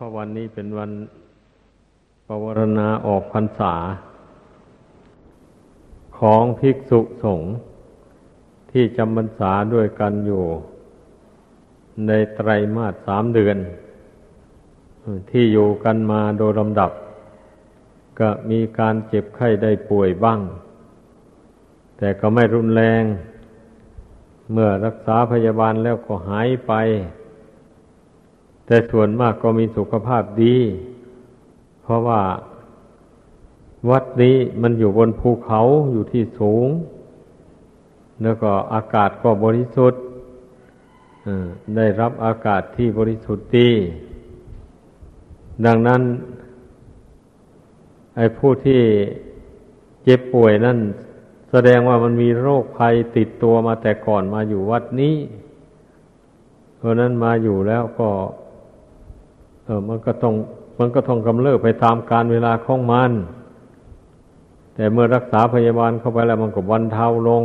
เพราะวันนี้เป็นวันปวารณาออกพรรษา ของภิกษุสงฆ์ที่จำพรรษาด้วยกันอยู่ ในไตรมาสสามเดือน ที่อยู่กันมาโดยลำดับ ก็มีการเจ็บไข้ได้ป่วยบ้าง แต่ก็ไม่รุนแรง เมื่อรักษาพยาบาลแล้วก็หายไป แต่ส่วนมากก็มีสุขภาพดี เพราะว่าวัดนี้มันอยู่บนภูเขาอยู่ที่สูง แล้วก็อากาศก็บริสุทธิ์ได้รับอากาศที่บริสุทธิ์ดี ดังนั้น ไอ้ผู้ที่เจ็บป่วยนั่น แสดงว่ามันมีโรคภัยติดตัวมาแต่ก่อนมาอยู่วัดนี้ เพราะนั้นมาอยู่แล้วก็ เออมันก็ต้อง มันก็ต้องกำเริบไปตามการเวลาของมัน แต่เมื่อรักษาพยาบาลเข้าไปแล้วมันก็บรรเทาลง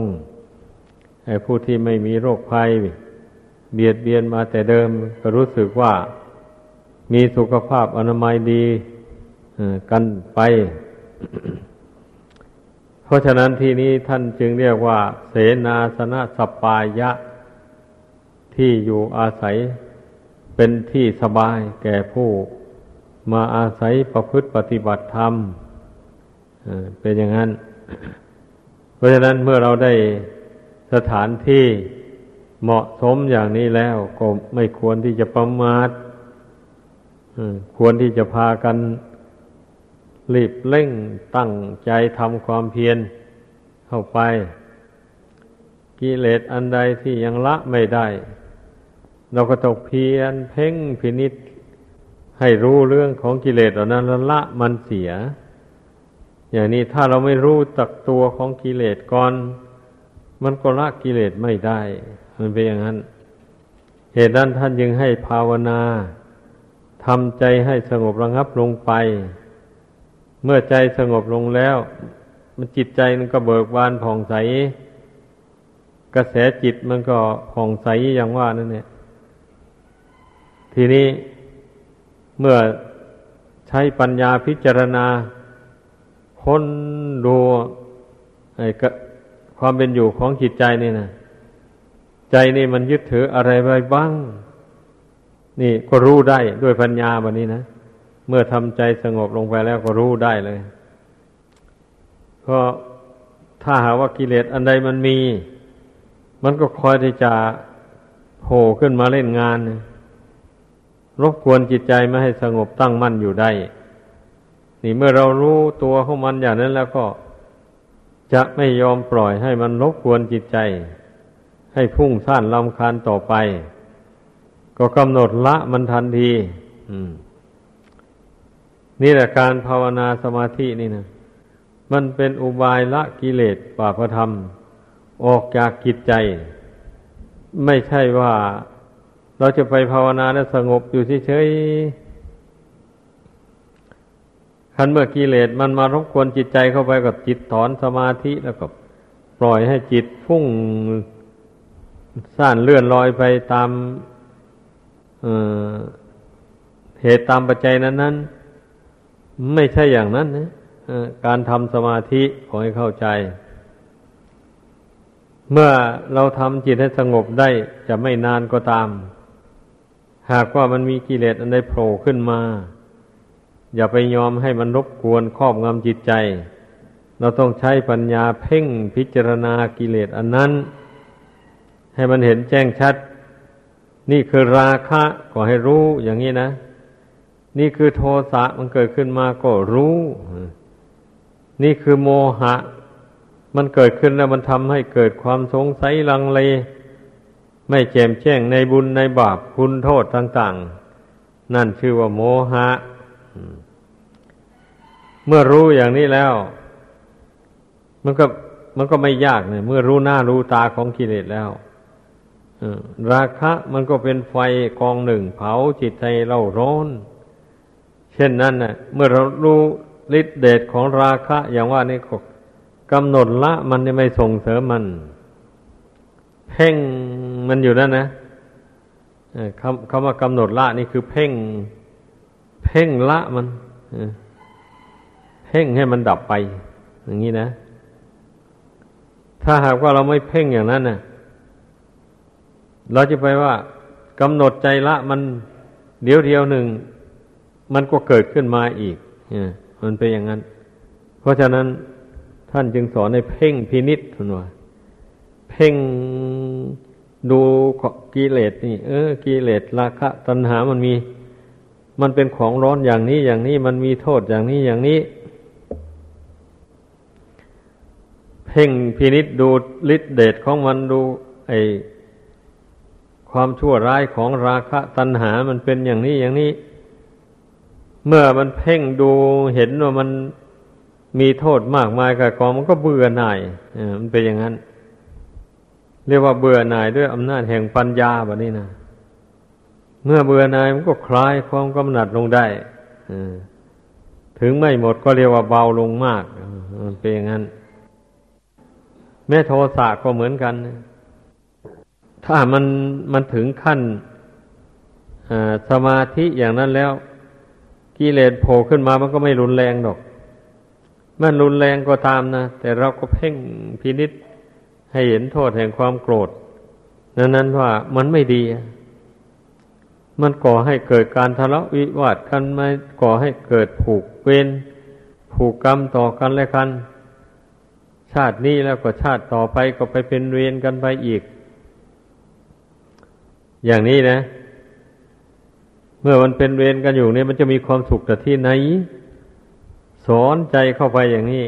ไอ้ผู้ที่ไม่มีโรคภัย เบียดเบียนมาแต่เดิมก็รู้สึกว่ามีสุขภาพอนามัยดีกันไป เพราะฉะนั้นที่นี้ท่านจึงเรียกว่า เสนาสนะสปายะ ที่อยู่อาศัย เป็นที่สบายแก่ผู้มาอาศัยประพฤติปฏิบัติธรรมเป็นอย่างนั้น เพราะฉะนั้นเมื่อเราได้สถานที่เหมาะสมอย่างนี้แล้วก็ไม่ควรที่จะประมาทควรที่จะพากันรีบเร่งตั้งใจทำความเพียรเข้าไป กิเลสอันใดที่ยังละไม่ได้ เราก็ต้องเพียรเพ่งพินิษให้รู้เรื่องของกิเลสเหล่านั้นแล้วละมันเสีย อย่างนี้ถ้าเราไม่รู้ตักตัวของกิเลสก่อน มันก็ละกิเลสไม่ได้ มันเป็นอย่างนั้น เหตุนั้นท่านยังให้ภาวนาทำใจให้สงบระงับลงไป เมื่อใจสงบลงแล้ว มันจิตใจมันก็เบิกบานผ่องใส กระแสจิตมันก็ผ่องใสอย่างว่านั่นเนี่ย ทีนี้เมื่อใช้ปัญญาพิจารณาค้นดูไอ้ความเป็นอยู่ของจิตใจนี่นะใจนี่มันยึดถืออะไรไว้บ้าง นี่ก็รู้ได้ด้วยปัญญาแบบนี้นะเมื่อทำใจสงบลงไปแล้วก็รู้ได้เลยเพราะถ้าหาว่ากิเลสอันใดมันมี มันก็คอยที่จะโผล่ขึ้นมาเล่นงาน รบกวนจิตใจไม่ให้สงบตั้งมั่นอยู่ได้ นี่เมื่อเรารู้ตัวของมันอย่างนั้นแล้วก็ จะไม่ยอมปล่อยให้มันรบกวนจิตใจ ให้พุ่งซ่านลำคาญต่อไป ก็กำหนดละมันทันทีนี่แหละการภาวนาสมาธินี่นะมันเป็นอุบายละกิเลสป่าปธรรม ออกจากกิจใจ ไม่ใช่ว่า เราจะไปภาวนาแล้วสงบอยู่เฉยๆคันเมื่อกิเลสมันมารบกวนจิตใจเข้าไปกับจิตถอนสมาธิแล้วก็ปล่อยให้จิตฟุ้งซ่านเลื่อนลอยไปตามเหตุตามปัจจัยนั้น ๆ ไม่ใช่อย่างนั้นนะการทำสมาธิขอให้เข้าใจ เมื่อเราทำจิตให้สงบได้จะไม่นานก็ตาม หากว่ามันมีกิเลสอันใดโผล่ขึ้นมา อย่าไปยอมให้มันรบกวนครอบงำจิตใจ เราต้องใช้ปัญญาเพ่งพิจารณากิเลสอันนั้น ให้มันเห็นแจ้งชัด นี่คือราคะก็ให้รู้อย่างนี้นะ นี่คือโทสะมันเกิดขึ้นมาก็รู้ นี่คือโมหะ มันเกิดขึ้นแล้วมันทำให้เกิดความสงสัยลังเล ไม่แจ่มแจ้งในบุญในบาปคุณโทษต่างๆ นั่นชื่อว่าโมหะ เมื่อรู้อย่างนี้แล้ว มันก็มันก็ไม่ยากเนี่ยเมื่อรู้หน้ารู้ตาของกิเลสแล้วราคะมันก็เป็นไฟกองหนึ่งเผาจิตใจเราร้อน เช่นนั้นนะ่ะ เมื่อเรารู้ฤทธิเดชของราคะ อย่างว่านี่ก็กำหนดละมันจะไม่ส่งเสริมมัน เพ่งมันอยู่นั่นนะคำคำว่ากำหนดละนี่คือเพ่ง เพ่งละมันเพ่งให้มันดับไป อย่างนี้นะ ถ้าหากว่าเราไม่เพ่งอย่างนั้นนะเราจะไปว่ากำหนดใจละมันเดี๋ยวเดียวหนึ่ง มันก็เกิดขึ้นมาอีกมันเป็นอย่างนั้น เพราะฉะนั้นท่านจึงสอนให้เพ่งพินิษทุนว่า เพ่งดูกิเลสนี่ เออกิเลสราคะตัณหามันมี มันเป็นของร้อนอย่างนี้อย่างนี้มันมีโทษอย่างนี้อย่างนี้ เพ่งพินิษดูฤทธิเดชของมันดู ไอความชั่วร้ายของราคะตัณหามันเป็นอย่างนี้อย่างนี้ เมื่อมันเพ่งดูเห็นว่ามันมีโทษมากมายกับกองมันก็เบื่อหน่ายมันเป็นอย่างนั้น เรียกว่าเบื่อหน่ายด้วยอำนาจแห่งปัญญาแบบนี้นะเมื่อเบื่อหน่ายมันก็คลายความกำหนัดลงได้ถึงไม่หมดก็เรียกว่าเบาลงมากมันเป็นอย่างนั้นแม่โทสะก็เหมือนกัน ถ้ามันมันถึงขั้นสมาธิอย่างนั้นแล้วกิเลสโผล่ขึ้นมามันก็ไม่รุนแรงหรอก มันรุนแรงก็ตามนะ แต่เราก็เพ่งพินิษ ให้เห็นโทษแห่งความโกรธ นั้นนั้นว่ามันไม่ดี มันก่อให้เกิดการทะเลาะวิวาทกันไม่ก่อให้เกิดผูกเวรผูกกรรมต่อกันและกัน ชาตินี้แล้วก็ชาติต่อไปก็ไปเป็นเวรกันไปอีก อย่างนี้นะ เมื่อมันเป็นเวรกันอยู่เนี่ยมันจะมีความสุขแต่ที่ไหน สอนใจเข้าไปอย่างนี้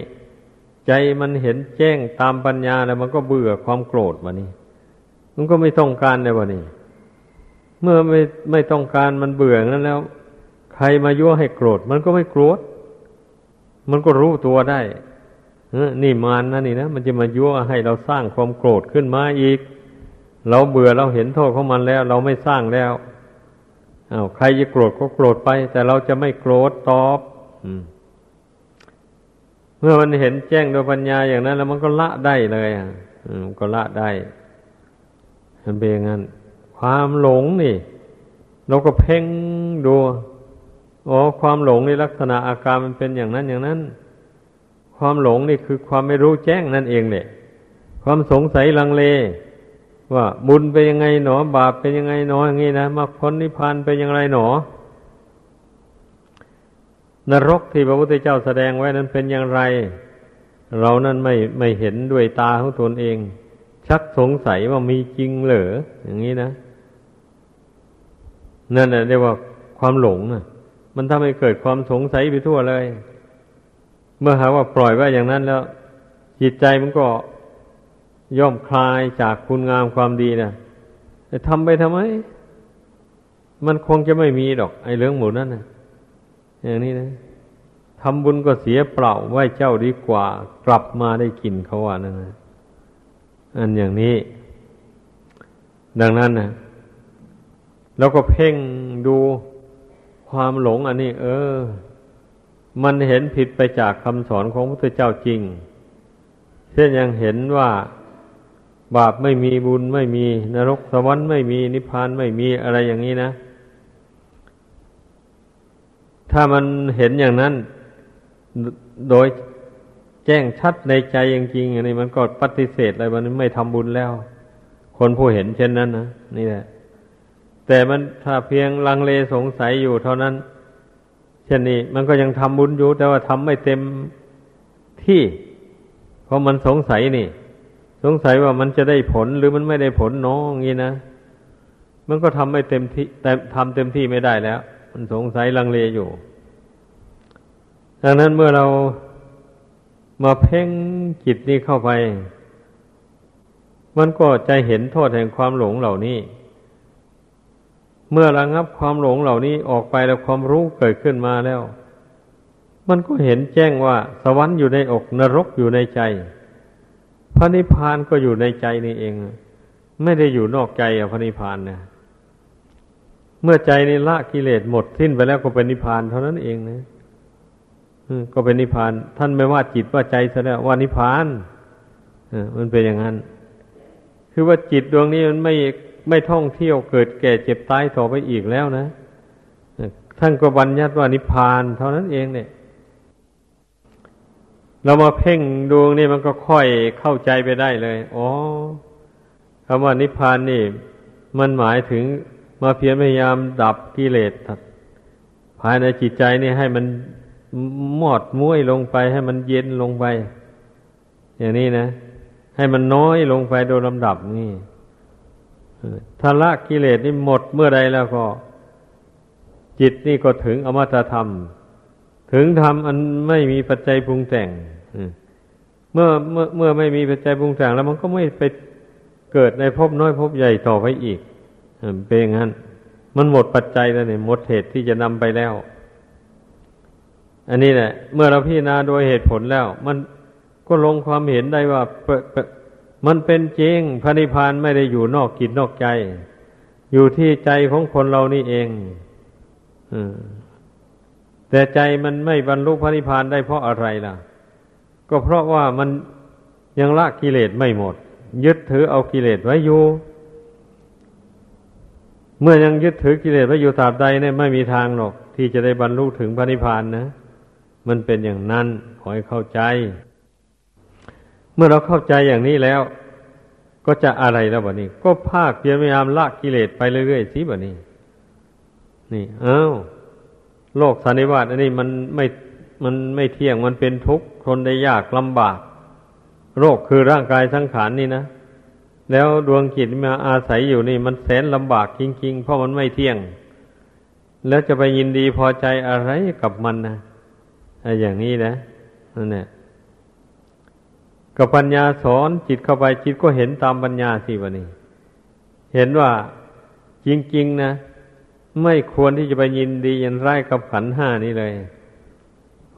ใจมันเห็นแจ้งตามปัญญาแล้วมันก็เบื่อความโกรธวะนี่มันก็ไม่ต้องการเลยวะนี่เมื่อไม่ไม่ต้องการมันเบื่อนั้นแล้ว ใครมายั่วให้โกรธ มันก็ไม่โกรธ มันก็รู้ตัวได้นี่มานนะนี่นะมันจะมายั่วให้เราสร้างความโกรธขึ้นมาอีก เราเบื่อเราเห็นโทษของมันแล้ว เราไม่สร้างแล้วอา้าวใครจะโกรธก็โกรธไป แต่เราจะไม่โกรธตอบ อืม มื่อมันเห็นแจ้งโดยปัญญาอย่างนั้น แล้วมันก็ละได้เลยอะมันก็ละได้มันเป็นอย่างนั้น ความหลงนี่ เราก็เพ่งดูอ๋อความหลงในลักษณะอาการมันเป็นอย่างนั้นอย่างนั้น ความหลงนี่คือความไม่รู้แจ้งนั่นเองเนี่ยความสงสัยลังเล ว่าบุญเป็นยังไงหนอบาปเป็นยังไงหนออย่างนี้นะมรรคผลนิพพานเป็นยังไงหนอ นรกที่พระพุทธเจ้าแสดงไว้นั้นเป็นอย่างไร เรานั้นไม่ไม่เห็นด้วยตาของตนเอง ชักสงสัยว่ามีจริงเหรออย่างนี้นะนั่นแหละเรียกว่าความหลงนะมันทำให้เกิดความสงสัยไปทั่วเลย เมื่อหาว่าปล่อยไว้อย่างนั้นแล้ว จิตใจมันก็ย่อมคลายจากคุณงามความดีนะแต่ทำไปทำไม มันคงจะไม่มีดอก ไอ้เรื่องหมูนั่นนะ อย่างนี้นะทำบุญก็เสียเปล่าไหวเจ้าดีกว่า กลับมาได้กินเขาว่านั่นนะอันอย่างนี้ ดังนั้นนะแล้วก็เพ่งดูความหลงอันนี้ เออ มันเห็นผิดไปจากคำสอนของพระพุทธเจ้าจริง เช่นยังเห็นว่าบาปไม่มีบุญไม่มี นรกสวรรค์ไม่มีนิพพานไม่มีอะไรอย่างนี้นะ ถ้ามันเห็นอย่างนั้นโดยแจ้งชัดในใจจริงๆอย่างนี้มันก็ปฏิเสธอะไรมันไม่ทำบุญแล้ว คนผู้เห็นเช่นนั้นนะนี่แหละ แต่มันถ้าเพียงลังเลสงสัยอยู่เท่านั้น เช่นนี้ มันก็ยังทำบุญอยู่แต่ว่าทำไม่เต็มที่ เพราะมันสงสัยนี่ สงสัยว่ามันจะได้ผลหรือมันไม่ได้ผลน้องงี้นะมันก็ทำไม่เต็มที่ แต่ทำเต็มที่ไม่ได้แล้ว มันสงสัยลังเลอยู่ ดังนั้นเมื่อเรามาเพ่งจิตนี้เข้าไป มันก็จะเห็นโทษแห่งความหลงเหล่านี้ เมื่อระงับความหลงเหล่านี้ออกไปแล้วความรู้เกิดขึ้นมาแล้ว มันก็เห็นแจ้งว่า สวรรค์อยู่ในอกนรกอยู่ในใจ พระนิพพานก็อยู่ในใจนี่เอง ไม่ได้อยู่นอกใจอะพระนิพพานเนี่ย เมื่อใจนี่ละกิเลสหมดสิ้นไปแล้วก็เป็นนิพพานเท่านั้นเองนะก็เป็นนิพพาน ท่านไม่ว่าจิตว่าใจซะแล้วว่านิพพานมันเป็นอย่างนั้น คือว่าจิตดวงนี้มันไม่ไม่ท่องเที่ยวเกิดแก่เจ็บตายต่อไปอีกแล้วนะท่านก็บัญญัติว่านิพพานเท่านั้นเองเนี่ย เรามาเพ่งดวงนี่มันก็ค่อยเข้าใจไปได้เลย อ๋อคำว่านิพพานนี่ มันหมายถึง มาเพียรพยายามดับกิเลสภายในจิตใจนี่ให้มันหมอดมุ้ยลงไปให้มันเย็นลงไป อย่างนี้นะ ให้มันน้อยลงไปโดยลำดับนี่ถ้าละกิเลสนี่หมดเมื่อใดแล้วก็ จิตนี่ก็ถึงอมตะธรรม ถึงธรรมอันไม่มีปัจจัยปรุงแต่งเมื่อเมื่อเมื่อไม่มีปัจจัยปรุงแต่งแล้วมันก็ไม่ไปเกิดในภพน้อยภพใหญ่ต่อไปอีก เป็นอย่างนั้น มันหมดปัจจัยแล้วเนี่ยหมดเหตุที่จะนำไปแล้ว อันนี้แหละ เมื่อเราพิจารณาโดยเหตุผลแล้ว มันก็ลงความเห็นได้ว่ามันเป็นจริงพระนิพพานไม่ได้อยู่นอกกิจนอกใจ อยู่ที่ใจของคนเรานี่เองแต่ใจมันไม่บรรลุพระนิพพานได้เพราะอะไรล่ะ ก็เพราะว่ามันยังละกิเลสไม่หมด ยึดถือเอากิเลสไว้อยู่ เมื่อยังยึดถือกิเลสไว้อยู่ตราบใดเนี่ยไม่มีทางหรอก ที่จะได้บรรลุถึงพระนิพพานนะ มันเป็นอย่างนั้นขอให้เข้าใจ เมื่อเราเข้าใจอย่างนี้แล้ว ก็จะอะไรแล้วบะนี้ ก็ภาคเพียรพยายามละกิเลสไปเรื่อยๆสิบะนี้ นี่เอ้าโลกสันนิวาตอันนี้มันไม่มันไม่เที่ยงมันเป็นทุกข์ทนได้ยากลำบาก โรคคือร่างกายสังขารนนี่นะ แล้วดวงจิตมาอาศัยอยู่นี่ มันแสนลำบากจริงๆ เพราะมันไม่เที่ยง แล้วจะไปยินดีพอใจอะไรกับมันนะอย่างนี้นะนั่นแหละกับปัญญาสอนจิตเข้าไปจิตก็เห็นตามปัญญาสิวะนี่เห็นว่าจริงๆนะ ไม่ควรที่จะไปยินดียินไร้กับขันห้านี้เลย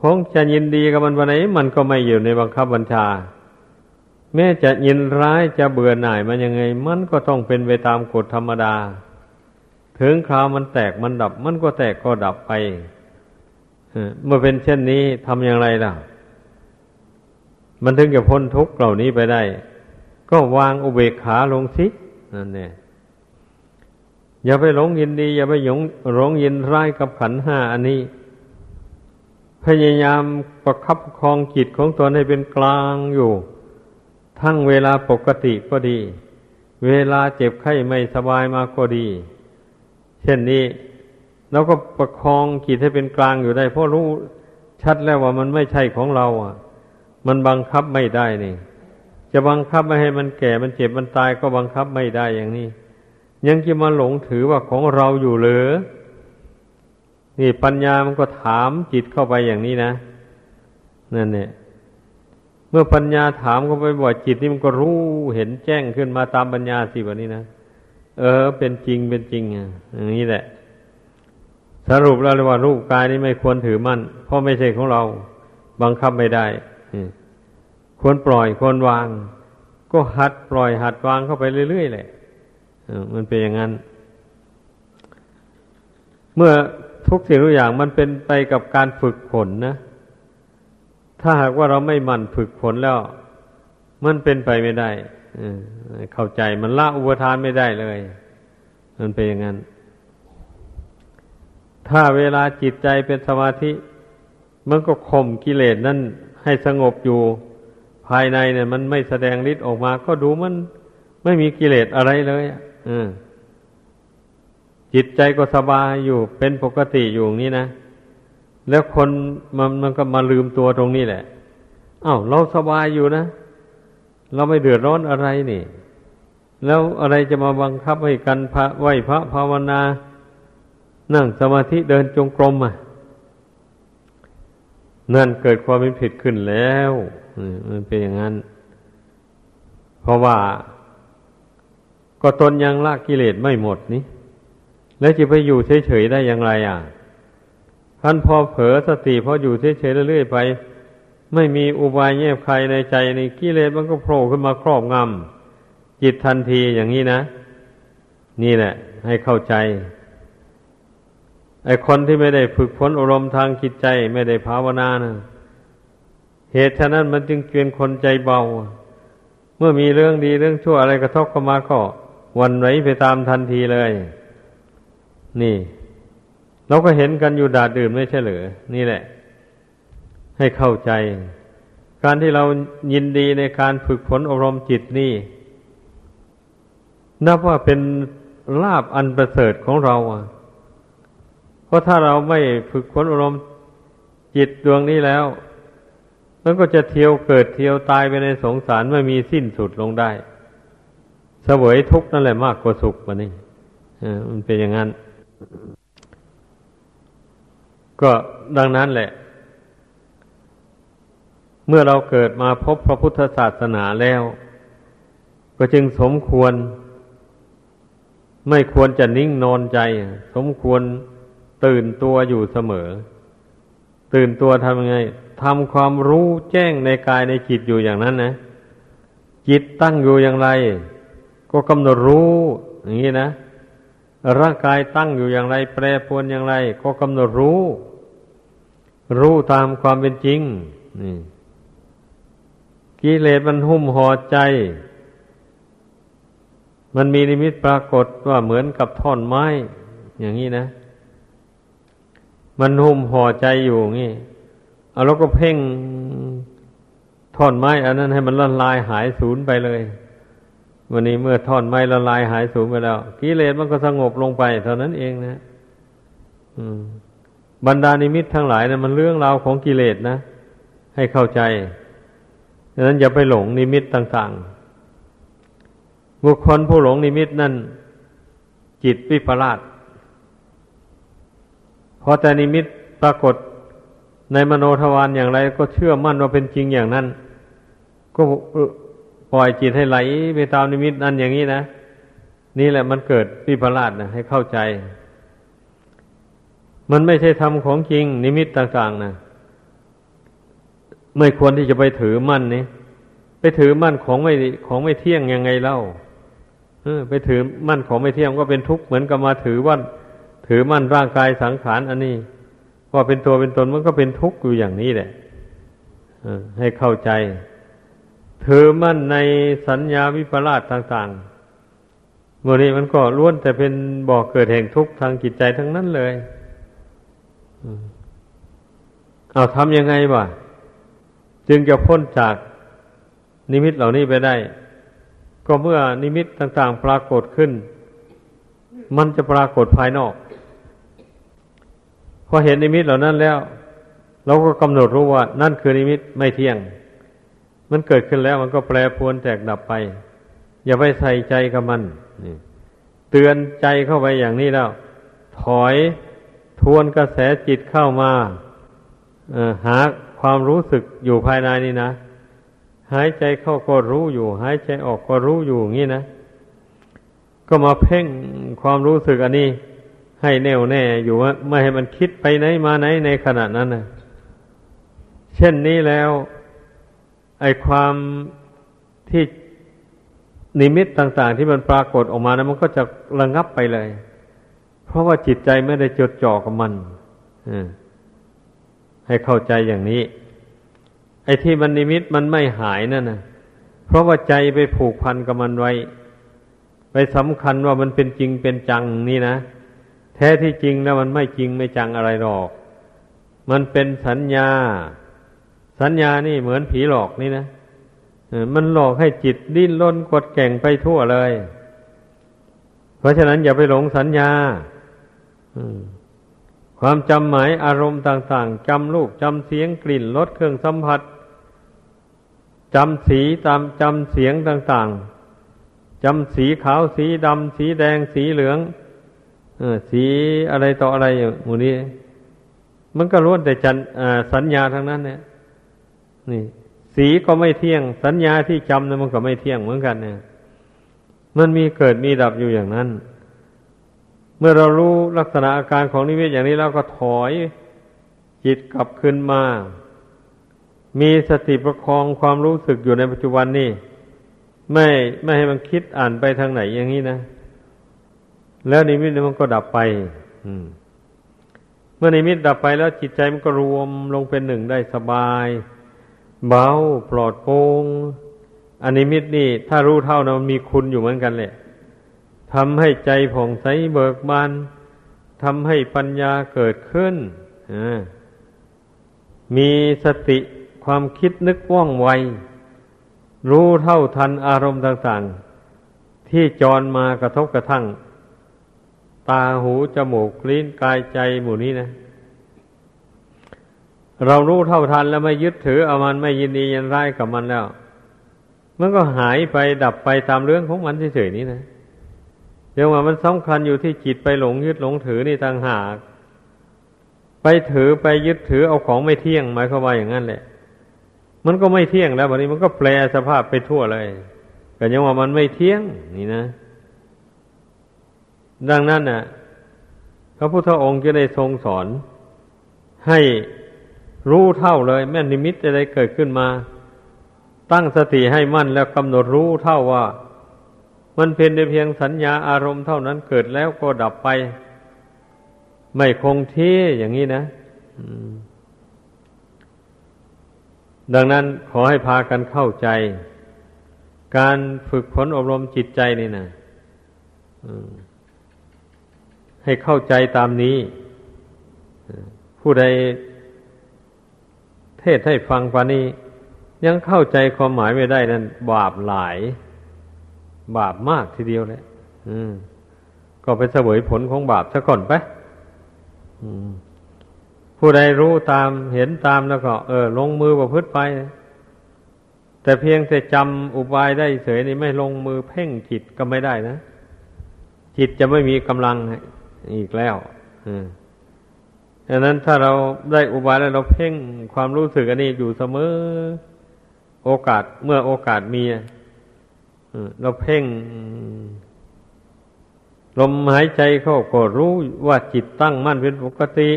คงจะยินดีกับมันวันไหนมันก็ไม่อยู่ในบังคับบัญชา แม้จะยินร้ายจะเบื่อหน่ายมันยังไง มันก็ต้องเป็นไปตามกฎธรรมดา ถึงคราวมันแตกมันดับ มันก็แตกก็ดับไปเมื่อเป็นเช่นนี้ทำอย่างไรล่ะ มันถึงจะพ้นทุกข์เหล่านี้ไปได้ ก็วางอุเบกขาลงสินั่นเนี่ยอย่าไปหลงยินดี อย่าไปหลงหลงยินร้ายกับขันห้าอันนี้ พยายามประคับคองจิตของตนให้เป็นกลางอยู่ ทั้งเวลาปกติก็ดี เวลาเจ็บไข้ไม่สบายมาก็ดี เช่นนี้เราก็ประคองจิตให้เป็นกลางอยู่ได้ เพราะรู้ชัดแล้วว่ามันไม่ใช่ของเรา อะ มันบังคับไม่ได้นี่ จะบังคับไม่ให้มันแก่มันเจ็บมันตายก็บังคับไม่ได้อย่างนี้ ยังจะมาหลงถือว่าของเราอยู่หรือนี่ปัญญามันก็ถามจิตเข้าไปอย่างนี้นะนั่นเนี่ย มื่อปัญญาถามเข้าไปบ่อยจิตนี่มันก็รู้เห็นแจ้งขึ้นมาตามปัญญาสิแบบนี้นะเออ เป็นจริงเป็นจริงอะอย่างนี้แหละ สรุปแล้วเลยว่ารูปกายนี้ไม่ควรถือมั่นเพราะไม่ใช่ของเรา บังคับไม่ได้ควรปล่อยควรวาง ก็หัดปล่อยหัดวางเข้าไปเรื่อยๆเลยมันเป็นอย่างนั้น เมื่อทุกสิ่งทุกอย่างมันเป็นไปกับการฝึกฝนนะ ถ้าหากว่าเราไม่มั่นฝึกฝนแล้ว มันเป็นไปไม่ได้เข้าใจมันละอุปทานไม่ได้เลย มันเป็นอย่างนั้น ถ้าเวลาจิตใจเป็นสมาธิ มันก็ข่มกิเลสนั่นให้สงบอยู่ภายในเนี่ย มันไม่แสดงฤทธิ์ออกมา ก็ดูมันไม่มีกิเลสอะไรเลยอจิตใจก็สบายอยู่เป็นปกติอยู่อย่างนี้นะ แล้วคนมันมันก็มาลืมตัวตรงนี้แหละอา้าวเราสบายอยู่นะ เราไม่เดือดร้อนอะไรนี่ แล้วอะไรจะมาบังคับให้กันพระไหวพระภาวนา นั่งสมาธิเดินจงกรมอะนั่นเกิดความเป็นผิดขึ้นแล้วมันเป็นอย่างนั้น เพราะว่า ก็ตนยังละกิเลสไม่หมดนี่ แล้วจะไปอยู่เฉยๆได้อย่างไรอะ ท่านพอเผลอสติพออยู่เฉยๆเรื่อยๆไป ไม่มีอุบายแยบใครในใจในกิเลสมันก็โผล่ขึ้นมาครอบงำจิตทันทีอย่างนี้นะ นี่แหละ ให้เข้าใจ ไอคนที่ไม่ได้ฝึกฝนอารมณ์ทางจิตใจไม่ได้ภาวนานะเหตุฉะนั้นมันจึงเกลียนคนใจเบา เมื่อมีเรื่องดีเรื่องชั่วอะไรกระทบเข้ามาก็วันไหวไปตามทันทีเลย นี่ เราก็เห็นกันอยู่ด่าดื่มไม่ใช่เหรือนี่แหละ ให้เข้าใจ การที่เรายินดีในการฝึกฝนอบรมจิตนี่ นับว่าเป็นลาบอันประเสริฐของเราเพราะถ้าเราไม่ฝึกฝนอบรมจิตดวงนี้แล้วมันก็จะเที่ยวเกิดเที่ยวตายไปในสงสารไม่มีสิ้นสุดลงได้เสวยทุกข์นั่นแหละมากกว่าสุขวะนี่มันเป็นอย่างนั้น ก็ดังนั้นแหละ เมื่อเราเกิดมาพบพระพุทธศาสนาแล้ว ก็จึงสมควร ไม่ควรจะนิ่งนอนใจ สมควรตื่นตัวอยู่เสมอ ตื่นตัวทำยังไงทำความรู้แจ้งในกายในจิตอยู่อย่างนั้นนะจิตตั้งอยู่อย่างไร ก็กำหนดรู้อย่างนี้นะ ร่างกายตั้งอยู่อย่างไร แปรปวนอย่างไร ก็กำหนดรู้ รู้ตามความเป็นจริง นี่กิเลสมันหุ้มห่อใจ มันมีนิมิตปรากฏว่าเหมือนกับท่อนไม้ อย่างนี้นะ มันหุ้มห่อใจอยู่งี้เอาแล้วก็เพ่งท่อนไม้ อันนั้นให้มันละลายหายสูญไปเลย วันนี้เมื่อท่อนไม้ละลายหายสูญไปแล้วกิเลสมันก็สงบลงไป เท่านั้นเองนะบรรดานิมิตทั้งหลายนะมันเรื่องราวของกิเลสนะ ให้เข้าใจดังนั้นอย่าไปหลงนิมิตต่างๆ บุคคลผู้หลงนิมิตนั่น จิตวิปลาสพอแต่นิมิตปรากฏในมโนทวารอย่างไร ก็เชื่อมั่นว่าเป็นจริงอย่างนั้น ก็ ปล่อยจิตให้ไหลไปตามนิมิตนั้นอย่างนี้นะ นี่แหละมันเกิดผิดพลาดนะให้เข้าใจ มันไม่ใช่ธรรมของจริง นิมิตต่างๆนะไม่ควรที่จะไปถือมั่นนี่ไปถือมั่นของไม่ของไม่เที่ยงยังไงเล่าไปถือมั่นของไม่เที่ยงก็เป็นทุกข์เหมือนกับมาถือว่าถือมั่นร่างกายสังขารอันนี้ว่าเป็นตัวเป็นตนมันก็เป็นทุกข์อยู่อย่างนี้แหละให้เข้าใจ ถือมั่นในสัญญาวิปลาสต่างๆมื่อนี้มันก็ล้วนแต่เป็นบ่อกเกิดแห่งทุกข์ทางจิตใจทั้งนั้นเลยเอาทำยังไงวะจึงจะพ้นจากนิมิตเหล่านี้ไปได้ ก็เมื่อนิมิตต่าง ๆ ปรากฏขึ้น มันจะปรากฏภายนอก พอเห็นนิมิตเหล่านั้นแล้ว เราก็กำหนดรู้ว่า นั่นคือนิมิตไม่เที่ยง มันเกิดขึ้นแล้วมันก็แปรปวนแตกดับไป อย่าไปใส่ใจกับมันเตือนใจเข้าไปอย่างนี้แล้ว ถอยทวนกระแสจิตเข้ามาหาความรู้สึกอยู่ภายในนี่นะหายใจเข้าก็รู้อยู่ หายใจออกก็รู้อยู่อย่างนี้นะก็มาเพ่งความรู้สึกอันนี้ ให้แน่วแน่อยู่ว่าไม่ให้มันคิดไปไหนมาไหนในขณะนั้นนะเช่นนี้แล้ว ไอความที่นิมิตต่าง ๆ ที่มันปรากฏออกมานะมันก็จะระงับไปเลย เพราะว่าจิตใจไม่ได้จดจ่อกับมันให้เข้าใจอย่างนี้ ไอ้ที่มันนิมิตมันไม่หายนั่นนะเพราะว่าใจไปผูกพันกับมันไว้ ไปสำคัญว่ามันเป็นจริงเป็นจังนี่นะแท้ที่จริงแล้วมันไม่จริงไม่จังอะไรหรอก มันเป็นสัญญา สัญญานี่เหมือนผีหลอกนี่นะมันหลอกให้จิตดิ้นรนกดแก่งไปทั่วเลย เพราะฉะนั้นอย่าไปหลงสัญญาความจำหมายอารมณ์ต่าง ๆจำรูปจำเสียงกลิ่นรสเครื่องสัมผัสจำสีตามจำเสียงต่าง ๆจำสีขาวสีดำสีแดงสีเหลืองสีอะไรต่ออะไรอย่างหมู่นี้ มันก็ล้วนแต่จันสัญญาทั้งนั้นเนี่ย นี่ สีก็ไม่เที่ยง สัญญาที่จำนะมันก็ไม่เที่ยงเหมือนกันเนี่ย มันมีเกิดมีดับอยู่อย่างนั้น เมื่อเรารู้ลักษณะอาการของนิเวศอย่างนี้แล้วก็ถอยจิตกลับขึ้นมา มีสติประคองความรู้สึกอยู่ในปัจจุบันนี่ไม่ไม่ให้มันคิดอ่านไปทางไหนอย่างนี้นะ แล้วนิมิตมันก็ดับไปเมื่อนิมิตดับไปแล้วจิตใจมันก็รวมลงเป็นหนึ่งได้สบาย เบาปลอดโปร่งอันนิมิตนี่ ถ้ารู้เท่านะมันมีคุณอยู่เหมือนกันแหละทำให้ใจผ่องใสเบิกบานทำให้ปัญญาเกิดขึ้นมีสติความคิดนึกว่องไว รู้เท่าทันอารมณ์ต่างๆ ที่จรมากระทบกระทั่ง ตาหูจมูกลิ้นกายใจหมู่นี้นะ เรารู้เท่าทันแล้วไม่ยึดถือเอามันไม่ยินดียินร้ายกับมันแล้ว มันก็หายไปดับไปตามเรื่องของมันเฉยๆนี้นะเรียกว่ามันสำคัญอยู่ที่จิตไปหลงยึดหลงถือนี่ต่างหาก ไปถือไปยึดถือเอาของไม่เที่ยงหมายความว่าอย่างนั้นแหละ มันก็ไม่เที่ยงแล้ววันนี้มันก็แปลสภาพไปทั่วเลยก็ยังว่ามันไม่เที่ยงนี่นะ ดังนั้นน่ะ พระพุทธองค์จะได้ทรงสอนให้ รู้เท่าเลย แม่นิมิตอะไรเกิดขึ้นมา ตั้งสติให้มั่นแล้วกำหนดรู้เท่าว่า มันเป็นในเพียงสัญญาอารมณ์เท่านั้นเกิดแล้วก็ดับไป ไม่คงที่อย่างนี้นะดังนั้นขอให้พากันเข้าใจ การฝึกฝนอบรมจิตใจนี่นะให้เข้าใจตามนี้ ผู้ใด เทศให้ฟังปานี้ ยังเข้าใจความหมายไม่ได้นั้นบาปหลาย บาปมากทีเดียวเลยอืม ก็ไปเสวยผลของบาปซะก่อนไปผู้ใดรู้ตามเห็นตามแล้วก็ เออ ลงมือประพฤติไป แต่เพียงแต่จำอุบายได้เฉยนี่ไม่ลงมือเพ่งจิตก็ไม่ได้นะ จิตจะไม่มีกำลังอีกแล้ว อืม ดังนั้นถ้าเราได้อุบายแล้วเราเพ่งความรู้สึกอันนี้อยู่เสมอ โอกาสเมื่อโอกาสมีเราเพ่ง ลมหายใจเข้าก็รู้ว่าจิตตั้งมั่นเป็นปกติ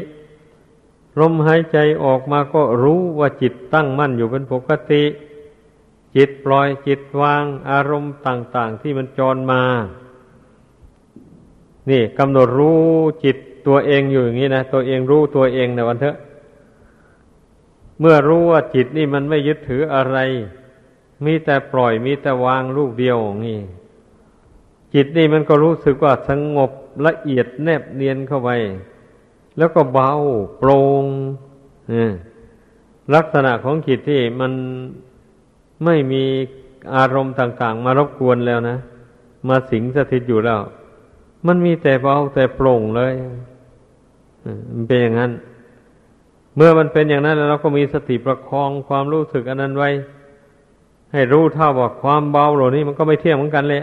ลมหายใจออกมาก็รู้ว่าจิตตั้งมั่นอยู่เป็นปกติ จิตปล่อยจิตวางอารมณ์ต่าง ๆ ที่มันจรมา นี่กำหนดรู้จิต ตัวเองอยู่อย่างนี้นะตัวเองรู้ตัวเองในวันเถอะ เมื่อรู้ว่าจิตนี่มันไม่ยึดถืออะไร มีแต่ปล่อยมีแต่วางลูกเดียวนี่จิตนี่มันก็รู้สึกว่าสงบละเอียดแนบเนียนเข้าไป แล้วก็เบาโปร่งลักษณะของจิตที่มันไม่มีอารมณ์ต่าง ๆ มารบกวนแล้วนะ มาสิงสถิตอยู่แล้ว มันมีแต่เบาแต่โปร่งเลย มันเป็นอย่างนั้น เมื่อมันเป็นอย่างนั้นแล้วเราก็มีสติประคองความรู้สึกอันนั้นไว้ ให้รู้เท่าว่าความเบาเหล่านี้มันก็ไม่เที่ยงเหมือนกันเลย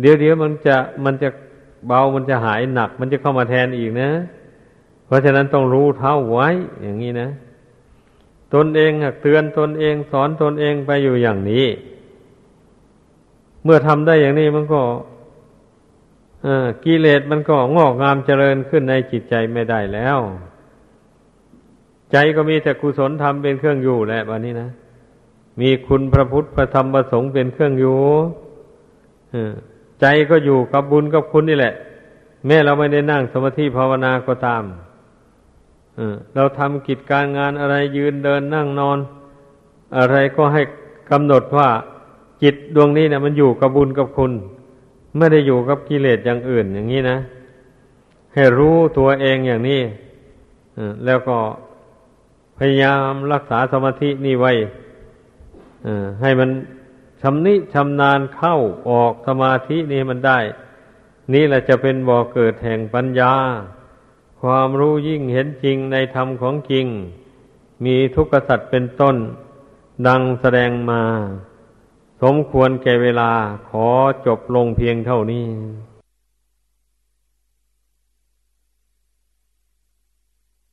เดี๋ยวเดี๋ยวมันจะมันจะเบามันจะหายหนัก มันจะเข้ามาแทนอีกนะ เพราะฉะนั้นต้องรู้เท่าไว้ อย่างนี้นะตนเองเตือนตนเองสอนตนเองไปอยู่อย่างนี้ เมื่อทำได้อย่างนี้มันก็ กิเลสมันก็งอกงามเจริญขึ้นในจิตใจไม่ได้แล้ว ใจก็มีแต่กุศลธรรมเป็นเครื่องอยู่แหละวันนี้นะมีคุณพระพุทธพระธรรมพระสงฆ์เป็นเครื่องอยู่ใจก็อยู่กับบุญกับคุณนี่แหละ แม้เราไม่ได้นั่งสมาธิภาวนาก็ตามเราทำกิจการงานอะไรยืนเดินนั่งนอน อะไรก็ให้กำหนดว่าจิตดวงนี้เนะมันอยู่กับบุญกับคุณ ไม่ได้อยู่กับกิเลสอย่างอื่นอย่างนี้นะ ให้รู้ตัวเองอย่างนี้แล้วก็พยายามรักษาสมาธินี่ไว้ให้มันชำนิชำนาญเข้าออกสมาธินี่มันได้ นี่แหละจะเป็นบ่อเกิดแห่งปัญญา ความรู้ยิ่งเห็นจริงในธรรมของจริง มีทุกขสัตว์เป็นต้น ดังแสดงมา สมควรแก่เวลาขอจบลงเพียงเท่านี้